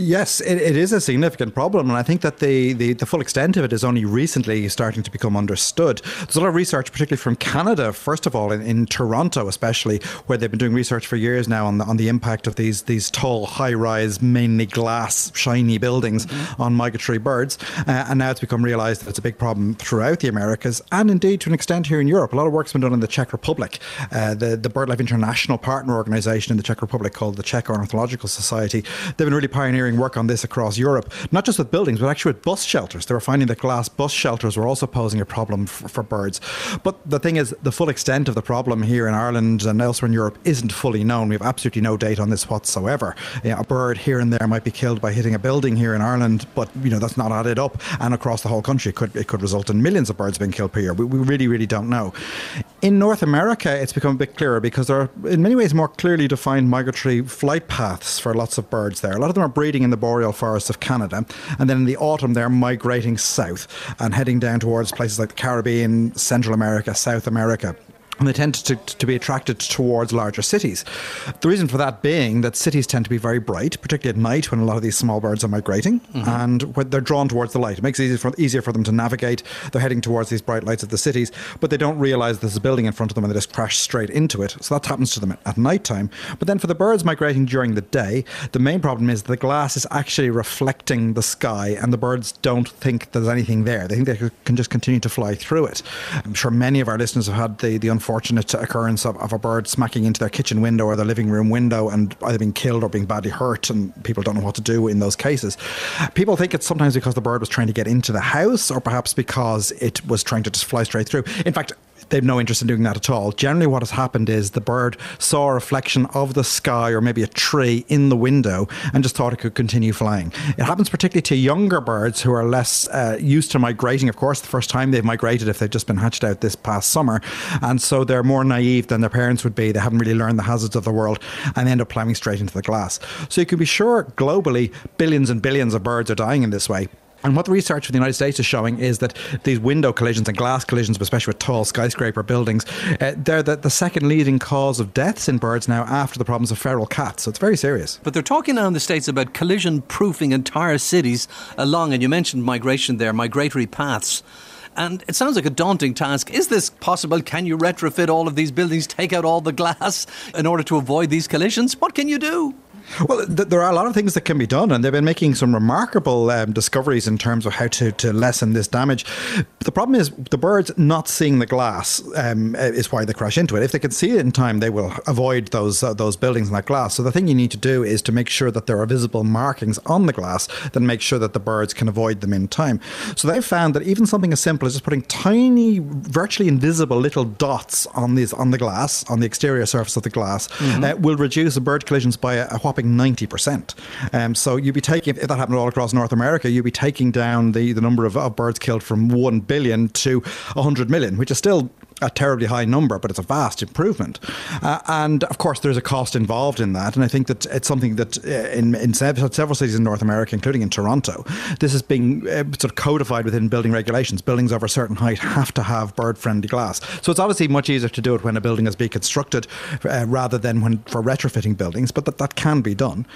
Yes, it, it is a significant problem, and I think that the, the, the, full extent of it is only recently starting to become understood. There's a lot of research, particularly from Canada, first of all, in, in Toronto especially, where they've been doing research for years now on the, on the impact of these, these tall, high rise, mainly glass, shiny buildings mm-hmm. on migratory birds. Uh, and now it's become realised that it's a big problem throughout the Americas and indeed to an extent here in Europe. A lot of work's been done in the Czech Republic. Uh, the, the BirdLife International partner organisation in the Czech Republic called the Czech Ornithological Society, they've been really pioneering work on this across Europe, not just with buildings, but actually with bus shelters. They were finding that glass bus shelters were also posing a problem for, for birds. But the thing is, the full extent of the problem here in Ireland and elsewhere in Europe isn't fully known. We have absolutely no data on this whatsoever. You know, a bird here and there might be killed by hitting a building here in Ireland, but you know that's not added up. And across the whole country, it could it could result in millions of birds being killed per year. We, we really, really don't know. In North America, it's become a bit clearer because there are, in many ways, more clearly defined migratory flight paths for lots of birds there. A lot of them are breeding in the boreal forests of Canada, and then in the autumn they're migrating south and heading down towards places like the Caribbean, Central America, South America and they tend to, to be attracted towards larger cities. The reason for that being that cities tend to be very bright, particularly at night when a lot of these small birds are migrating, mm-hmm. and when they're drawn towards the light. It makes it easier for, easier for them to navigate. They're heading towards these bright lights of the cities, but they don't realize there's a building in front of them and they just crash straight into it. So that happens to them at, at night time. But then for the birds migrating during the day, the main problem is the glass is actually reflecting the sky, and the birds don't think there's anything there. They think they can just continue to fly through it. I'm sure many of our listeners have had the, the unfortunate unfortunate occurrence of, of, a bird smacking into their kitchen window or their living room window and either being killed or being badly hurt, and people don't know what to do in those cases. People think it's sometimes because the bird was trying to get into the house, or perhaps because it was trying to just fly straight through. In fact, they've no interest in doing that at all. Generally, what has happened is the bird saw a reflection of the sky or maybe a tree in the window and just thought it could continue flying. It happens particularly to younger birds who are less uh, used to migrating, of course, the first time they've migrated if they've just been hatched out this past summer. And so they're more naive than their parents would be. They haven't really learned the hazards of the world and end up climbing straight into the glass. So you can be sure globally, billions and billions of birds are dying in this way. And what the research for the United States is showing is that these window collisions and glass collisions, especially with tall skyscraper buildings, uh, they're the, the, second leading cause of deaths in birds now after the problems of feral cats. So it's very serious. But they're talking now in the States about collision proofing entire cities along, and you mentioned migration there, migratory paths. And it sounds like a daunting task. Is this possible? Can you retrofit all of these buildings, take out all the glass in order to avoid these collisions? What can you do? Well, th- there are a lot of things that can be done, and they've been making some remarkable um, discoveries in terms of how to, to lessen this damage. The problem is the birds not seeing the glass um, is why they crash into it. If they can see it in time, they will avoid those uh, those buildings and that glass. So the thing you need to do is to make sure that there are visible markings on the glass that make sure that the birds can avoid them in time. So they found that even something as simple as just putting tiny, virtually invisible little dots on these on the glass on the exterior surface of the glass mm-hmm. uh, will reduce the bird collisions by a, a whopping 90%. Um, so you'd be taking, if that happened all across North America, you'd be taking down the, the number of, of birds killed from 1 billion to 100 million, which is still a terribly high number, but it's a vast improvement. Uh, and of course, there's a cost involved in that. And I think that it's something that uh, in, in several cities in North America, including in Toronto, this is being uh, sort of codified within building regulations. Buildings over a certain height have to have bird friendly glass. So it's obviously much easier to do it when a building is being constructed uh, rather than when for retrofitting buildings, but that, that can be done.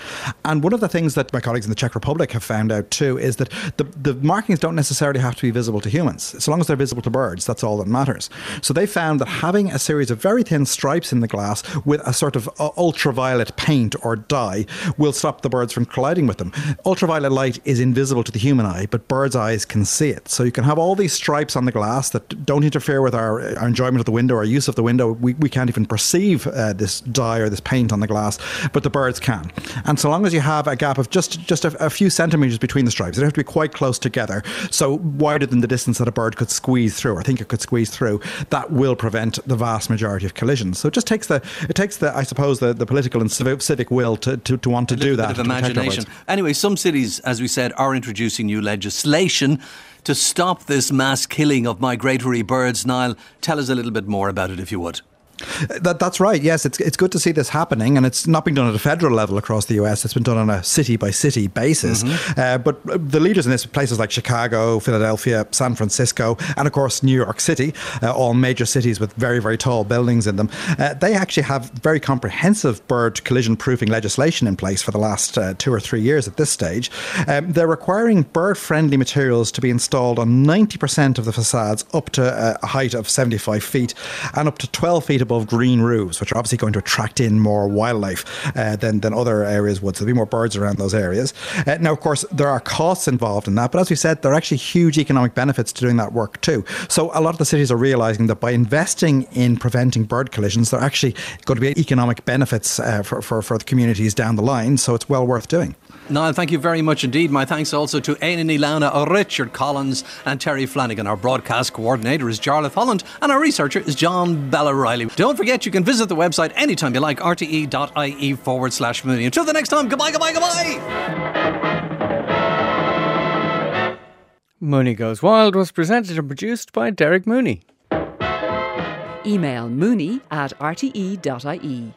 And one of the things that my colleagues in the Czech Republic have found out too is that the, the markings don't necessarily have to be visible to humans. So long as they're visible to birds, that's all that matters. So so they found that having a series of very thin stripes in the glass with a sort of uh, ultraviolet paint or dye will stop the birds from colliding with them. Ultraviolet light is invisible to the human eye, but birds' eyes can see it. So you can have all these stripes on the glass that don't interfere with our, our enjoyment of the window or use of the window. We, we can't even perceive uh, this dye or this paint on the glass, but the birds can. And so long as you have a gap of just, just a, a few centimetres between the stripes, they have to be quite close together. So wider than the distance that a bird could squeeze through, or think it could squeeze through, that that will prevent the vast majority of collisions. So it just takes the it takes the I suppose the, the political and civic will to, to, to want to do that. Bit of imagination. Anyway, some cities, as we said, are introducing new legislation to stop this mass killing of migratory birds. Niall, tell us a little bit more about it, if you would. That, that's right. Yes, it's it's good to see this happening, and it's not being done at a federal level across the U.S. It's been done on a city by city basis. Mm-hmm. Uh, but the leaders in this places like Chicago, Philadelphia, San Francisco, and of course New York City, uh, all major cities with very very tall buildings in them. Uh, they actually have very comprehensive bird collision proofing legislation in place for the last uh, two or three years. At this stage, um, they're requiring bird friendly materials to be installed on 90% of the facades up to uh, a height of 75 feet and up to 12 feet above green roofs, which are obviously going to attract in more wildlife uh, than, than other areas would. So there'll be more birds around those areas. Uh, now, of course, there are costs involved in that, but as we said, there are actually huge economic benefits to doing that work too. So a lot of the cities are realizing that by investing in preventing bird collisions, there are actually going to be economic benefits uh, for, for, for the communities down the line. So it's well worth doing. Niall, thank you very much indeed. My thanks also to Éanna Ní Lamhna, Richard Collins, and Terry Flanagan. Our broadcast coordinator is Jarlath Holland, and our researcher is John Bella Riley. Don't forget, you can visit the website anytime you like, rte.ie forward slash Mooney. Until the next time, goodbye, goodbye, goodbye. Mooney Goes Wild was presented and produced by Derek Mooney. Email mooney at rte.ie.